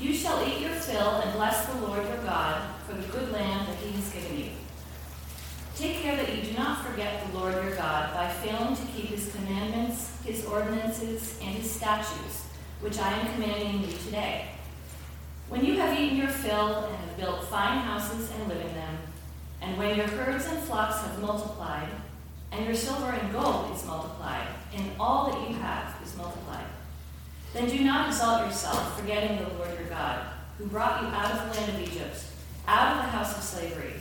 You shall eat your fill and bless the Lord your God for the good land that he has given you. Take care that you do not forget the Lord your God by failing to keep his commandments, his ordinances, and his statutes, which I am commanding you today. When you have eaten your fill and have built fine houses and live in them, and when your herds and flocks have multiplied, and your silver and gold is multiplied, and all that you have is multiplied, then do not exalt yourself, forgetting the Lord your God, who brought you out of the land of Egypt, out of the house of slavery,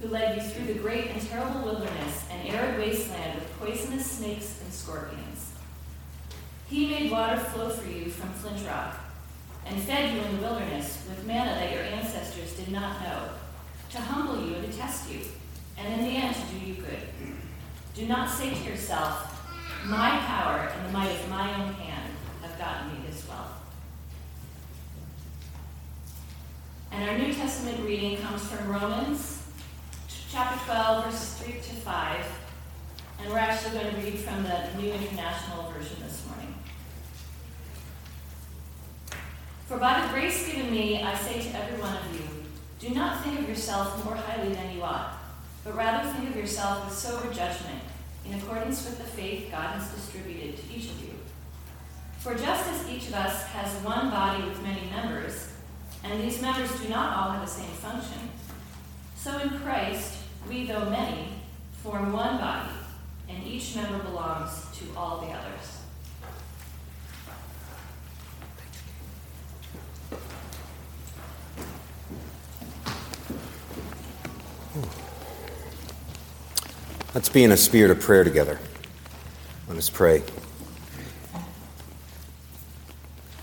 who led you through the great and terrible wilderness and arid wasteland with poisonous snakes and scorpions. He made water flow for you from flint rock, and fed you in the wilderness with manna that your ancestors did not know, to humble you and to test you, and in the end to do you good. Do not say to yourself, My power and the might of my own hand gotten me this wealth. And our New Testament reading comes from Romans chapter 12, verses 3 to 5. And we're actually going to read from the New International Version this morning. For by the grace given me, I say to every one of you, do not think of yourself more highly than you ought, but rather think of yourself with sober judgment, in accordance with the faith God has distributed to each of you. For just as each of us has one body with many members, and these members do not all have the same function, so in Christ, we, though many, form one body, and each member belongs to all the others. Let's be in a spirit of prayer together. Let us pray.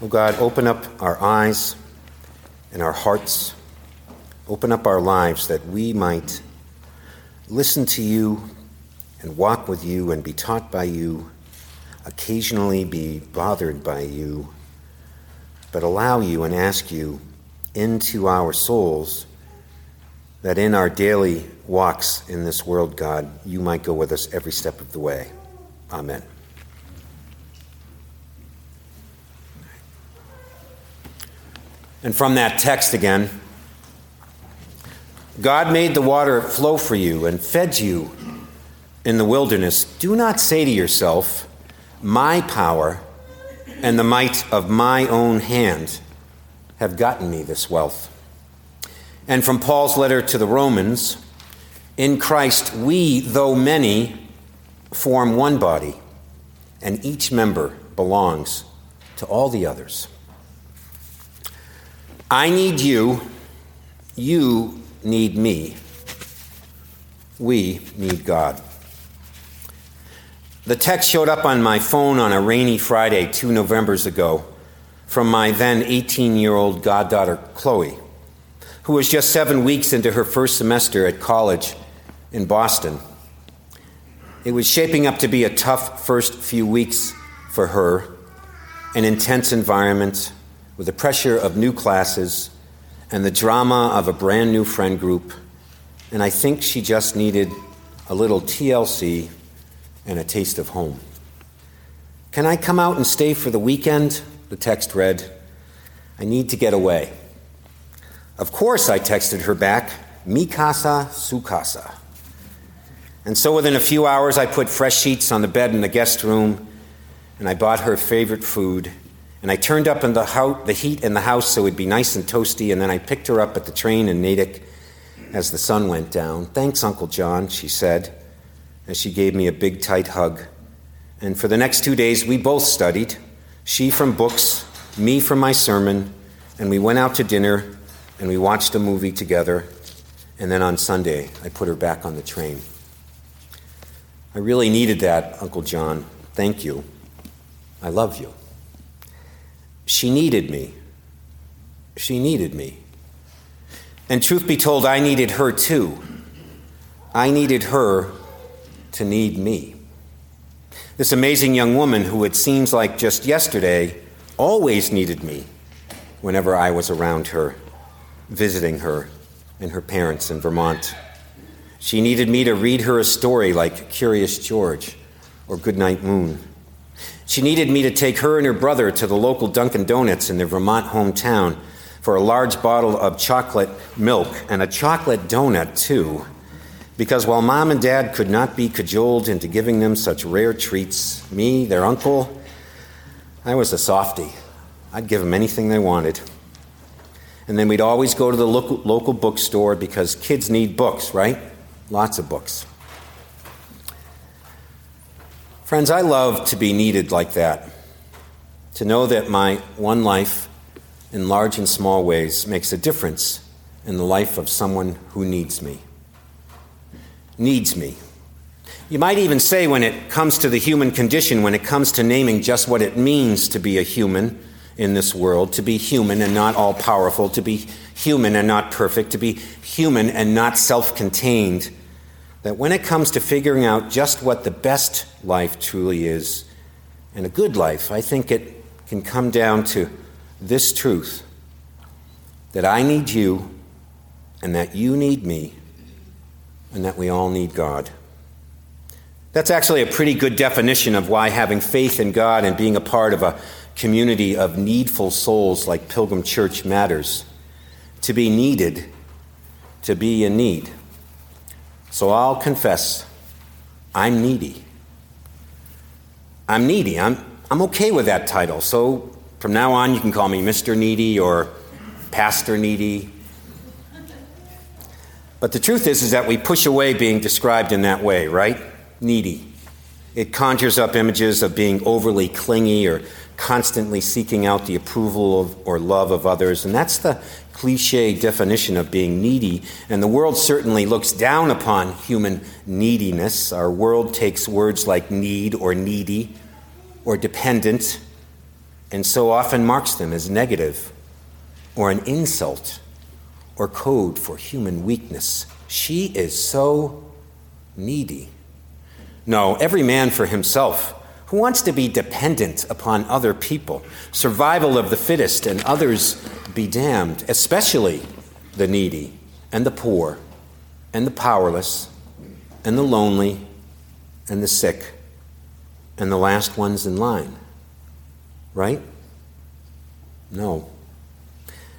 Oh God, open up our eyes and our hearts. Open up our lives that we might listen to you and walk with you and be taught by you, occasionally be bothered by you, but allow you and ask you into our souls that in our daily walks in this world, God, you might go with us every step of the way. Amen. And from that text again, God made the water flow for you and fed you in the wilderness. Do not say to yourself, My power and the might of my own hand have gotten me this wealth. And from Paul's letter to the Romans, in Christ we, though many, form one body, and each member belongs to all the others. I need you. You need me. We need God. The text showed up on my phone on a rainy Friday two Novembers ago from my then 18 year old goddaughter, Chloe, who was just seven weeks into her first semester at college in Boston. It was shaping up to be a tough first few weeks for her, an intense environment, with the pressure of new classes and the drama of a brand new friend group, and I think she just needed a little TLC and a taste of home. Can I come out and stay for the weekend? The text read. I need to get away. Of course, I texted her back, Mi casa, su casa. And so within a few hours, I put fresh sheets on the bed in the guest room, and I bought her favorite food and I turned up in the, house, the heat in the house so it'd be nice and toasty, and then I picked her up at the train in Natick as the sun went down. Thanks, Uncle John, she said, as she gave me a big, tight hug. And for the next two days, we both studied she from books, me from my sermon, and we went out to dinner and we watched a movie together. And then on Sunday, I put her back on the train. I really needed that, Uncle John. Thank you. I love you. She needed me. She needed me. And truth be told, I needed her too. I needed her to need me. This amazing young woman, who it seems like just yesterday always needed me whenever I was around her, visiting her and her parents in Vermont. She needed me to read her a story like Curious George or Goodnight Moon. She needed me to take her and her brother to the local Dunkin' Donuts in their Vermont hometown for a large bottle of chocolate milk and a chocolate donut, too, because while mom and dad could not be cajoled into giving them such rare treats, me, their uncle, I was a softy. I'd give them anything they wanted. And then we'd always go to the local, local bookstore because kids need books, right? Lots of books. Friends, I love to be needed like that. To know that my one life, in large and small ways, makes a difference in the life of someone who needs me. Needs me. You might even say, when it comes to the human condition, when it comes to naming just what it means to be a human in this world, to be human and not all powerful, to be human and not perfect, to be human and not self contained, that when it comes to figuring out just what the best life truly is, and a good life, I think it can come down to this truth that I need you, and that you need me, and that we all need God. That's actually a pretty good definition of why having faith in God and being a part of a community of needful souls like Pilgrim Church matters. To be needed, to be in need. So I'll confess, I'm needy. I'm needy. I'm, I'm okay with that title. So from now on, you can call me Mr. Needy or Pastor Needy. But the truth is, is that we push away being described in that way, right? needy. It conjures up images of being overly clingy or constantly seeking out the approval of, or love of others. And that's the cliche definition of being needy. And the world certainly looks down upon human neediness. Our world takes words like need or needy or dependent and so often marks them as negative or an insult or code for human weakness. She is so needy. No, every man for himself. Who wants to be dependent upon other people? Survival of the fittest and others be damned, especially the needy and the poor and the powerless and the lonely and the sick and the last ones in line. Right? No.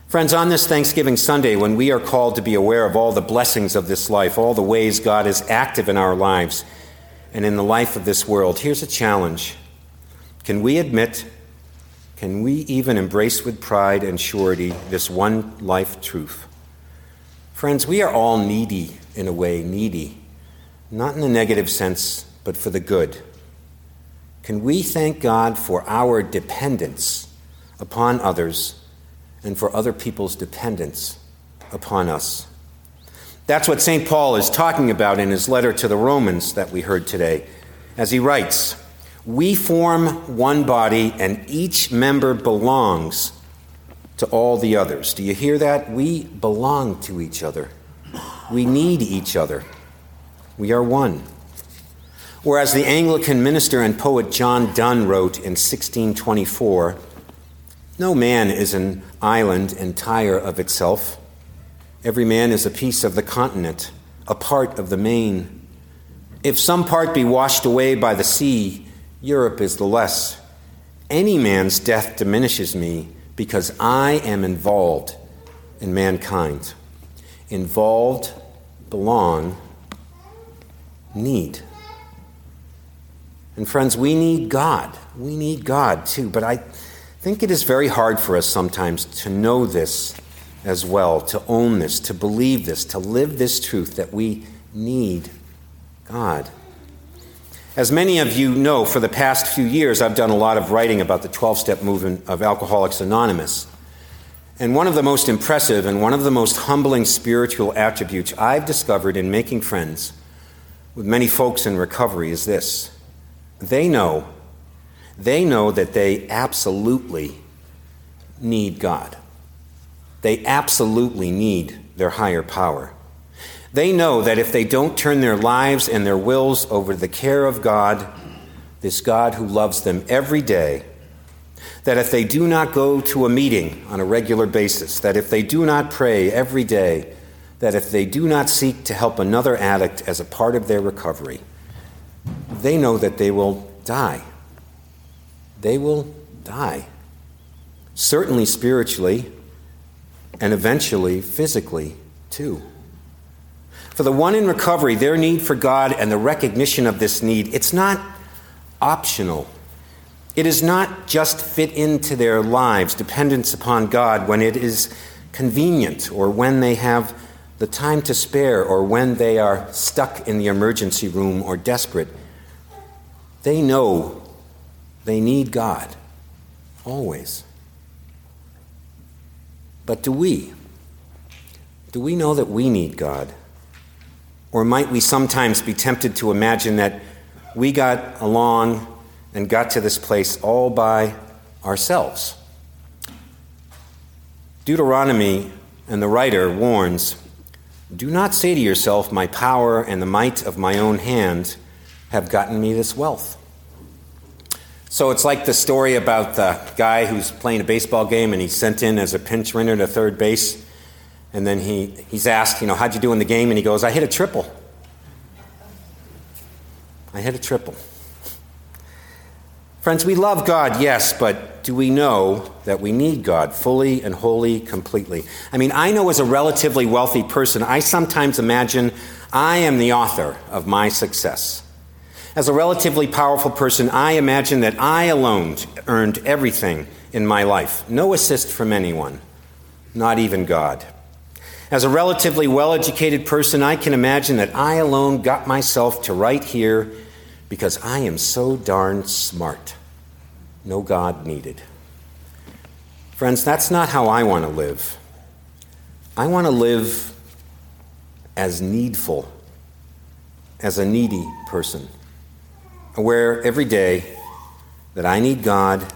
Friends, on this Thanksgiving Sunday, when we are called to be aware of all the blessings of this life, all the ways God is active in our lives, and in the life of this world, here's a challenge. Can we admit, can we even embrace with pride and surety this one life truth? Friends, we are all needy in a way, needy, not in the negative sense, but for the good. Can we thank God for our dependence upon others and for other people's dependence upon us? That's what St. Paul is talking about in his letter to the Romans that we heard today, as he writes We form one body, and each member belongs to all the others. Do you hear that? We belong to each other, we need each other. We are one. Whereas the Anglican minister and poet John Donne wrote in 1624 No man is an island entire of itself. Every man is a piece of the continent, a part of the main. If some part be washed away by the sea, Europe is the less. Any man's death diminishes me because I am involved in mankind. Involved, belong, need. And friends, we need God. We need God too. But I think it is very hard for us sometimes to know this as well, to own this, to believe this, to live this truth that we need God. As many of you know, for the past few years, I've done a lot of writing about the 12 step movement of Alcoholics Anonymous. And one of the most impressive and one of the most humbling spiritual attributes I've discovered in making friends with many folks in recovery is this they know, they know that they absolutely need God. They absolutely need their higher power. They know that if they don't turn their lives and their wills over to the care of God, this God who loves them every day, that if they do not go to a meeting on a regular basis, that if they do not pray every day, that if they do not seek to help another addict as a part of their recovery, they know that they will die. They will die. Certainly spiritually, and eventually physically too. For the one in recovery, their need for God and the recognition of this need, it's not optional. It is not just fit into their lives, dependence upon God, when it is convenient or when they have the time to spare or when they are stuck in the emergency room or desperate. They know they need God, always. But do we? Do we know that we need God? Or might we sometimes be tempted to imagine that we got along and got to this place all by ourselves? Deuteronomy and the writer warns Do not say to yourself, My power and the might of my own hand have gotten me this wealth. So it's like the story about the guy who's playing a baseball game and he's sent in as a pinch runner to third base. And then he, he's asked, you know, how'd you do in the game? And he goes, I hit a triple. I hit a triple. Friends, we love God, yes, but do we know that we need God fully and wholly, completely? I mean, I know as a relatively wealthy person, I sometimes imagine I am the author of my success. As a relatively powerful person, I imagine that I alone earned everything in my life. No assist from anyone, not even God. As a relatively well educated person, I can imagine that I alone got myself to right here because I am so darn smart. No God needed. Friends, that's not how I want to live. I want to live as needful, as a needy person aware every day that I need God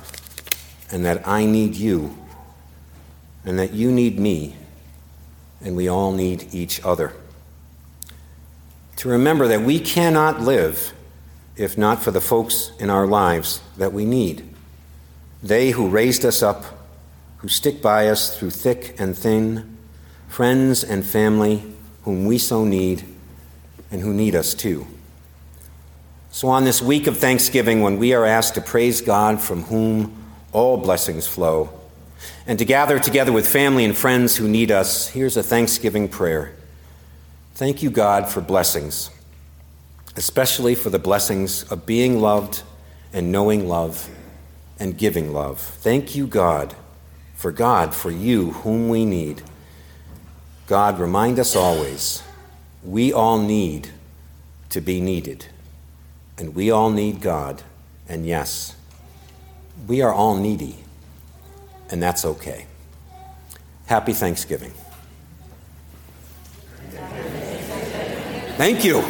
and that I need you and that you need me and we all need each other. To remember that we cannot live if not for the folks in our lives that we need. They who raised us up, who stick by us through thick and thin, friends and family whom we so need and who need us too. So, on this week of Thanksgiving, when we are asked to praise God from whom all blessings flow, and to gather together with family and friends who need us, here's a Thanksgiving prayer. Thank you, God, for blessings, especially for the blessings of being loved and knowing love and giving love. Thank you, God, for God, for you, whom we need. God, remind us always we all need to be needed. And we all need God. And yes, we are all needy. And that's okay. Happy Thanksgiving. Thank you.